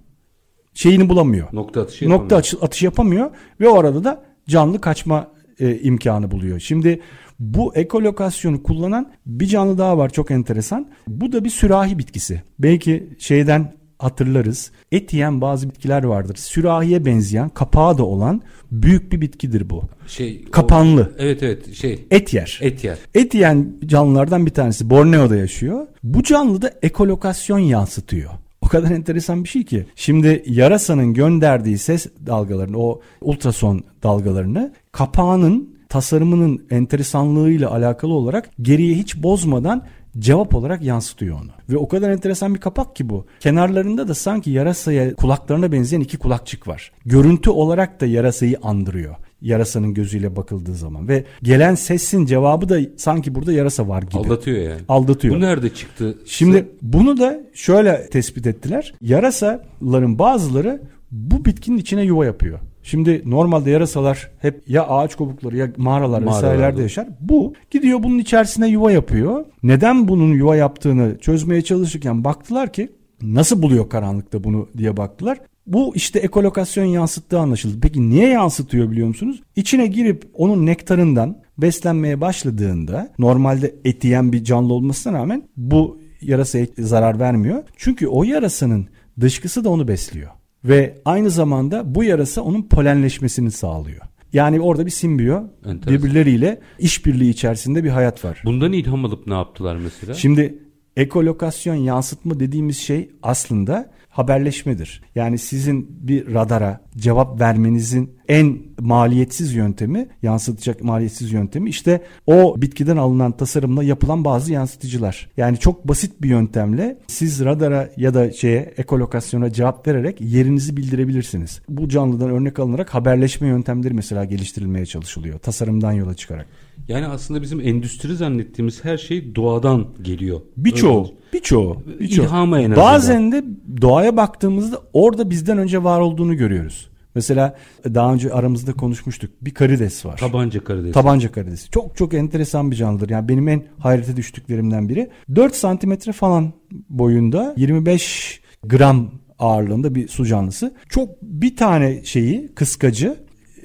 Şeyini bulamıyor. Nokta atışı Nokta yapamıyor. açı- atışı yapamıyor ve o arada da canlı kaçma e, imkanı buluyor. Şimdi bu ekolokasyonu kullanan bir canlı daha var çok enteresan. Bu da bir sürahi bitkisi. Belki şeyden hatırlarız. Et yiyen bazı bitkiler vardır. Sürahiye benzeyen, kapağı da olan büyük bir bitkidir bu. Şey, o- Kapanlı. evet evet şey. Et yer. Et yer. Et yiyen canlılardan bir tanesi Borneo'da yaşıyor. Bu canlı da ekolokasyon yansıtıyor. O kadar enteresan bir şey ki. Şimdi yarasanın gönderdiği ses dalgalarını, o ultrason dalgalarını kapağının tasarımının enteresanlığıyla alakalı olarak geriye hiç bozmadan cevap olarak yansıtıyor onu. Ve o kadar enteresan bir kapak ki bu. Kenarlarında da sanki yarasaya kulaklarına benzeyen iki kulakçık var. Görüntü olarak da yarasayı andırıyor. Yarasanın gözüyle bakıldığı zaman ve gelen sesin cevabı da sanki burada yarasa var gibi. Aldatıyor yani. Aldatıyor. Bu nerede çıktı? Şimdi bunu da şöyle tespit ettiler. Yarasaların bazıları bu bitkinin içine yuva yapıyor. Şimdi normalde yarasalar hep ya ağaç kabukları ya mağaralar vesairelerde yaşar. Bu gidiyor bunun içerisine yuva yapıyor. Neden bunun yuva yaptığını çözmeye çalışırken baktılar ki nasıl buluyor karanlıkta bunu diye baktılar. Bu işte ekolokasyon yansıttığı anlaşıldı. Peki niye yansıtıyor biliyor musunuz? İçine girip onun nektarından beslenmeye başladığında normalde et yiyen bir canlı olmasına rağmen bu yarasaya zarar vermiyor. Çünkü o yarasanın dışkısı da onu besliyor. Ve aynı zamanda bu yarasa onun polenleşmesini sağlıyor. Yani orada bir simbiyo Enteresan. birbirleriyle işbirliği içerisinde bir hayat var. Bundan ilham alıp ne yaptılar mesela? Şimdi ekolokasyon yansıtma dediğimiz şey aslında haberleşmedir. Yani sizin bir radara cevap vermenizin en maliyetsiz yöntemi, yansıtacak maliyetsiz yöntemi işte o bitkiden alınan tasarımla yapılan bazı yansıtıcılar. Yani çok basit bir yöntemle siz radara ya da şeye ekolokasyona cevap vererek yerinizi bildirebilirsiniz. Bu canlıdan örnek alınarak haberleşme yöntemleri mesela geliştirilmeye çalışılıyor tasarımdan yola çıkarak. Yani aslında bizim endüstri zannettiğimiz her şey doğadan geliyor. Birçoğu, birçoğu, birçoğu. İlhama en azından. Bazen de doğaya baktığımızda orada bizden önce var olduğunu görüyoruz. Mesela daha önce aramızda konuşmuştuk. Bir karides var. Tabanca karidesi. Tabanca karidesi. Çok çok enteresan bir canlıdır. Yani benim en hayrete düştüklerimden biri. 4 santimetre falan boyunda 25 gram ağırlığında bir su canlısı. Çok bir tane şeyi kıskacı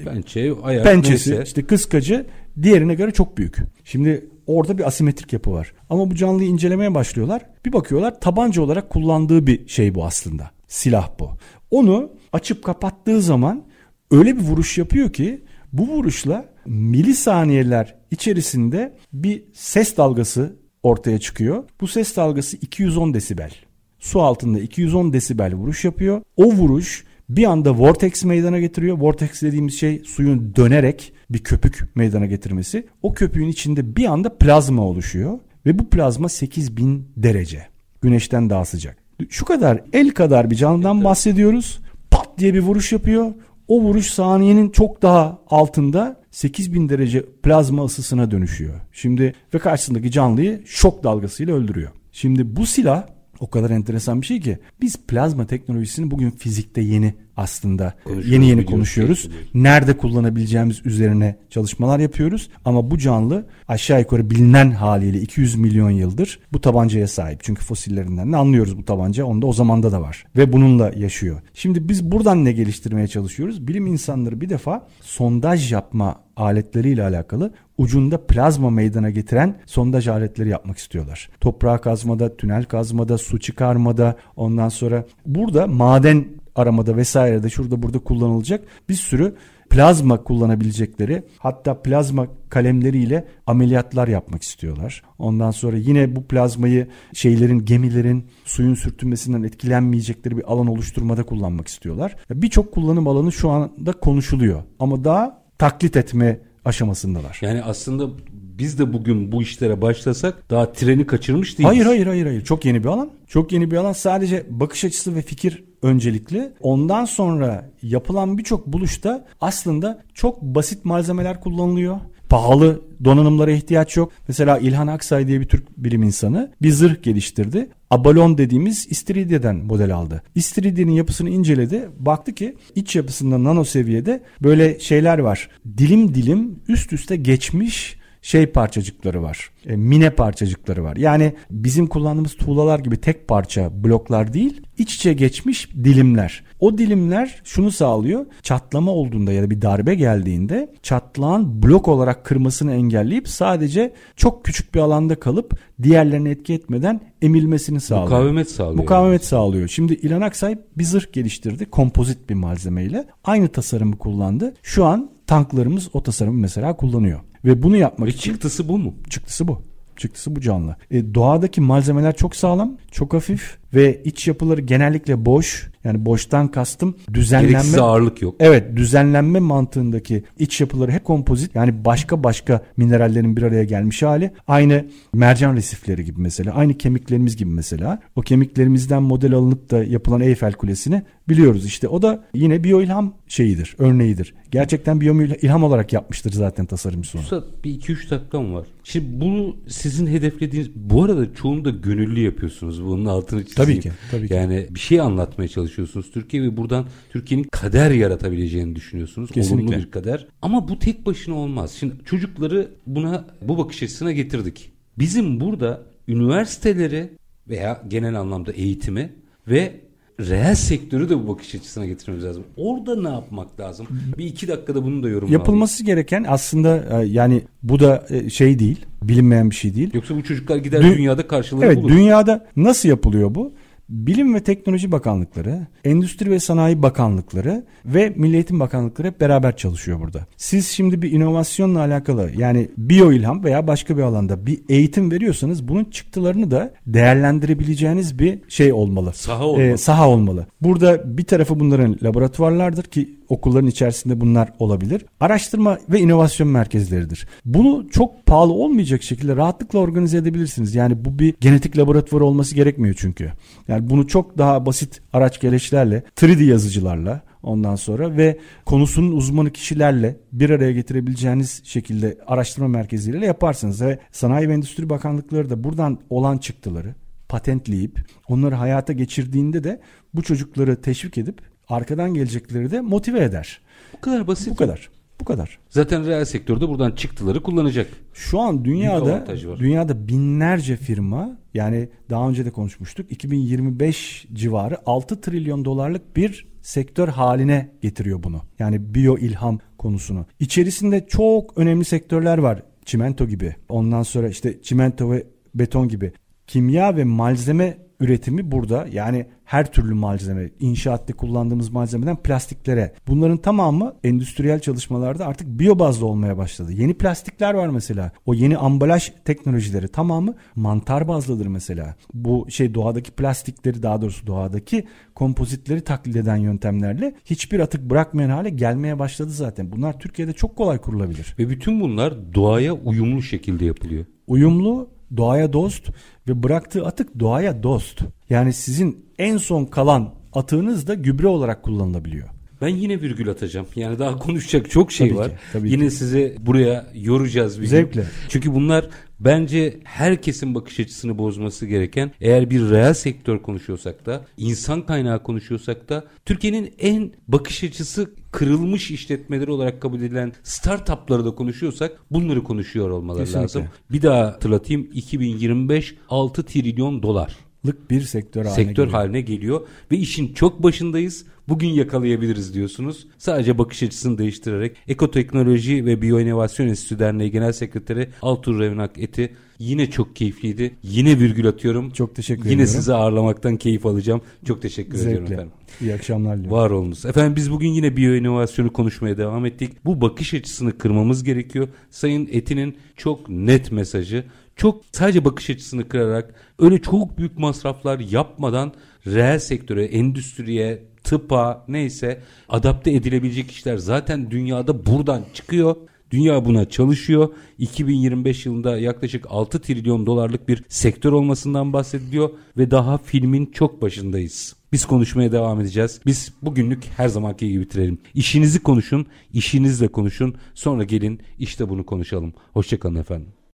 Pençe, ayak, pençesi neyse. işte kıskacı diğerine göre çok büyük. Şimdi orada bir asimetrik yapı var. Ama bu canlıyı incelemeye başlıyorlar. Bir bakıyorlar tabanca olarak kullandığı bir şey bu aslında. Silah bu. Onu açıp kapattığı zaman öyle bir vuruş yapıyor ki bu vuruşla milisaniyeler içerisinde bir ses dalgası ortaya çıkıyor. Bu ses dalgası 210 desibel. Su altında 210 desibel vuruş yapıyor. O vuruş bir anda vortex meydana getiriyor. Vortex dediğimiz şey suyun dönerek bir köpük meydana getirmesi. O köpüğün içinde bir anda plazma oluşuyor ve bu plazma 8000 derece. Güneşten daha sıcak. Şu kadar el kadar bir canlıdan bahsediyoruz. Pat diye bir vuruş yapıyor. O vuruş saniyenin çok daha altında 8000 derece plazma ısısına dönüşüyor. Şimdi ve karşısındaki canlıyı şok dalgasıyla öldürüyor. Şimdi bu silah o kadar enteresan bir şey ki biz plazma teknolojisini bugün fizikte yeni aslında Konuşuyoruz, yeni yeni konuşuyoruz. Nerede kullanabileceğimiz üzerine çalışmalar yapıyoruz. Ama bu canlı aşağı yukarı bilinen haliyle 200 milyon yıldır bu tabancaya sahip. Çünkü fosillerinden de anlıyoruz bu tabanca. Onda o zamanda da var. Ve bununla yaşıyor. Şimdi biz buradan ne geliştirmeye çalışıyoruz? Bilim insanları bir defa sondaj yapma aletleriyle alakalı ucunda plazma meydana getiren sondaj aletleri yapmak istiyorlar. Toprağı kazmada, tünel kazmada, su çıkarmada ondan sonra burada maden aramada vesairede şurada burada kullanılacak bir sürü plazma kullanabilecekleri hatta plazma kalemleriyle ameliyatlar yapmak istiyorlar. Ondan sonra yine bu plazmayı şeylerin gemilerin suyun sürtünmesinden etkilenmeyecekleri bir alan oluşturmada kullanmak istiyorlar. Birçok kullanım alanı şu anda konuşuluyor ama daha taklit etme aşamasındalar. Yani aslında biz de bugün bu işlere başlasak daha treni kaçırmış değiliz. Hayır hayır hayır hayır. Çok yeni bir alan. Çok yeni bir alan. Sadece bakış açısı ve fikir öncelikli. Ondan sonra yapılan birçok buluşta aslında çok basit malzemeler kullanılıyor. Pahalı donanımlara ihtiyaç yok. Mesela İlhan Aksay diye bir Türk bilim insanı bir zırh geliştirdi. Abalon dediğimiz İstiridye'den model aldı. İstiridye'nin yapısını inceledi. Baktı ki iç yapısında nano seviyede böyle şeyler var. Dilim dilim üst üste geçmiş şey parçacıkları var. E, mine parçacıkları var. Yani bizim kullandığımız tuğlalar gibi tek parça bloklar değil, iç içe geçmiş dilimler. O dilimler şunu sağlıyor. Çatlama olduğunda ya da bir darbe geldiğinde çatlağın blok olarak kırmasını engelleyip sadece çok küçük bir alanda kalıp diğerlerine etki etmeden emilmesini sağlıyor. Mukavemet sağlıyor. Mukavemet sağlıyor. Şimdi İlhan Aksay bir zırh geliştirdi. Kompozit bir malzemeyle. Aynı tasarımı kullandı. Şu an tanklarımız o tasarımı mesela kullanıyor. Ve bunu yapmak Ve için çıktısı bu mu? çıktısı bu. Çıktısı bu canlı. E, doğadaki malzemeler çok sağlam, çok hafif ve iç yapıları genellikle boş. Yani boştan kastım düzenlenme. Gereksiz ağırlık yok. Evet düzenlenme mantığındaki iç yapıları hep kompozit yani başka başka minerallerin bir araya gelmiş hali. Aynı mercan resifleri gibi mesela aynı kemiklerimiz gibi mesela. O kemiklerimizden model alınıp da yapılan Eyfel Kulesi'ni biliyoruz işte o da yine biyoilham şeyidir örneğidir. Gerçekten biyoilham olarak yapmıştır zaten tasarımcısı onu. Usta bir iki üç dakikam var. Şimdi bunu sizin hedeflediğiniz bu arada çoğunu da gönüllü yapıyorsunuz bunun altını çizeyim. Tabii ki. Tabii ki. Yani bir şey anlatmaya çalışıyorsunuz Türkiye ve buradan Türkiye'nin kader yaratabileceğini düşünüyorsunuz. Kesinlikle. Olumlu bir kader. Ama bu tek başına olmaz. Şimdi çocukları buna bu bakış açısına getirdik. Bizim burada üniversiteleri veya genel anlamda eğitimi ve reel sektörü de bu bakış açısına getirmemiz lazım. Orada ne yapmak lazım? Bir iki dakikada bunu da yorumlayalım. Yapılması gereken aslında e, yani bu da e, şey değil, bilinmeyen bir şey değil. Yoksa bu çocuklar gider Dü- dünyada karşılığını Evet, bulur. dünyada nasıl yapılıyor bu? Bilim ve Teknoloji Bakanlıkları, Endüstri ve Sanayi Bakanlıkları ve Milli Eğitim Bakanlıkları hep beraber çalışıyor burada. Siz şimdi bir inovasyonla alakalı yani biyo ilham veya başka bir alanda bir eğitim veriyorsanız bunun çıktılarını da değerlendirebileceğiniz bir şey olmalı. Saha olmalı. Ee, saha olmalı. Burada bir tarafı bunların laboratuvarlardır ki okulların içerisinde bunlar olabilir. Araştırma ve inovasyon merkezleridir. Bunu çok pahalı olmayacak şekilde rahatlıkla organize edebilirsiniz. Yani bu bir genetik laboratuvarı olması gerekmiyor çünkü. Yani bunu çok daha basit araç gereçlerle, 3D yazıcılarla ondan sonra ve konusunun uzmanı kişilerle bir araya getirebileceğiniz şekilde araştırma merkezleriyle yaparsınız. Ve Sanayi ve Endüstri Bakanlıkları da buradan olan çıktıları patentleyip onları hayata geçirdiğinde de bu çocukları teşvik edip arkadan gelecekleri de motive eder. Bu kadar basit. Bu kadar. Bu kadar. Zaten reel sektörde buradan çıktıları kullanacak. Şu an dünyada dünyada binlerce firma yani daha önce de konuşmuştuk 2025 civarı 6 trilyon dolarlık bir sektör haline getiriyor bunu. Yani biyo ilham konusunu. İçerisinde çok önemli sektörler var. Çimento gibi. Ondan sonra işte çimento ve beton gibi. Kimya ve malzeme üretimi burada yani her türlü malzeme, inşaatta kullandığımız malzemeden plastiklere. Bunların tamamı endüstriyel çalışmalarda artık biyo bazlı olmaya başladı. Yeni plastikler var mesela. O yeni ambalaj teknolojileri tamamı mantar bazlıdır mesela. Bu şey doğadaki plastikleri daha doğrusu doğadaki kompozitleri taklit eden yöntemlerle hiçbir atık bırakmayan hale gelmeye başladı zaten. Bunlar Türkiye'de çok kolay kurulabilir. Ve bütün bunlar doğaya uyumlu şekilde yapılıyor. uyumlu, doğaya dost ve bıraktığı atık doğaya dost. Yani sizin en son kalan atığınız da gübre olarak kullanılabiliyor. Ben yine virgül atacağım. Yani daha konuşacak çok şey Tabii var. ki, tabii yine ki. size buraya yoracağız bir gün. Zevkle. Çünkü bunlar bence herkesin bakış açısını bozması gereken eğer bir reel sektör konuşuyorsak da insan kaynağı konuşuyorsak da Türkiye'nin en bakış açısı kırılmış işletmeleri olarak kabul edilen startupları da konuşuyorsak bunları konuşuyor olmaları Kesinlikle. lazım. Bir daha hatırlatayım 2025 6 trilyon dolar Lık bir sektör haline sektör geliyor. haline geliyor ve işin çok başındayız. Bugün yakalayabiliriz diyorsunuz. Sadece bakış açısını değiştirerek Ekoteknoloji ve Biyoinovasyon Enstitüsü Derneği Genel Sekreteri Altur Revnak Eti yine çok keyifliydi. Yine virgül atıyorum. Çok teşekkür Yine ediyorum. sizi ağırlamaktan keyif alacağım. Çok teşekkür ediyorum Zevkle. efendim. İyi akşamlar diliyorum. Var olunuz. Efendim biz bugün yine biyoinovasyonu konuşmaya devam ettik. Bu bakış açısını kırmamız gerekiyor. Sayın Eti'nin çok net mesajı. Çok sadece bakış açısını kırarak öyle çok büyük masraflar yapmadan reel sektöre, endüstriye, tıpa neyse adapte edilebilecek işler zaten dünyada buradan çıkıyor. Dünya buna çalışıyor. 2025 yılında yaklaşık 6 trilyon dolarlık bir sektör olmasından bahsediliyor ve daha filmin çok başındayız. Biz konuşmaya devam edeceğiz. Biz bugünlük her zamanki gibi bitirelim. İşinizi konuşun, işinizle konuşun. Sonra gelin işte bunu konuşalım. Hoşçakalın efendim.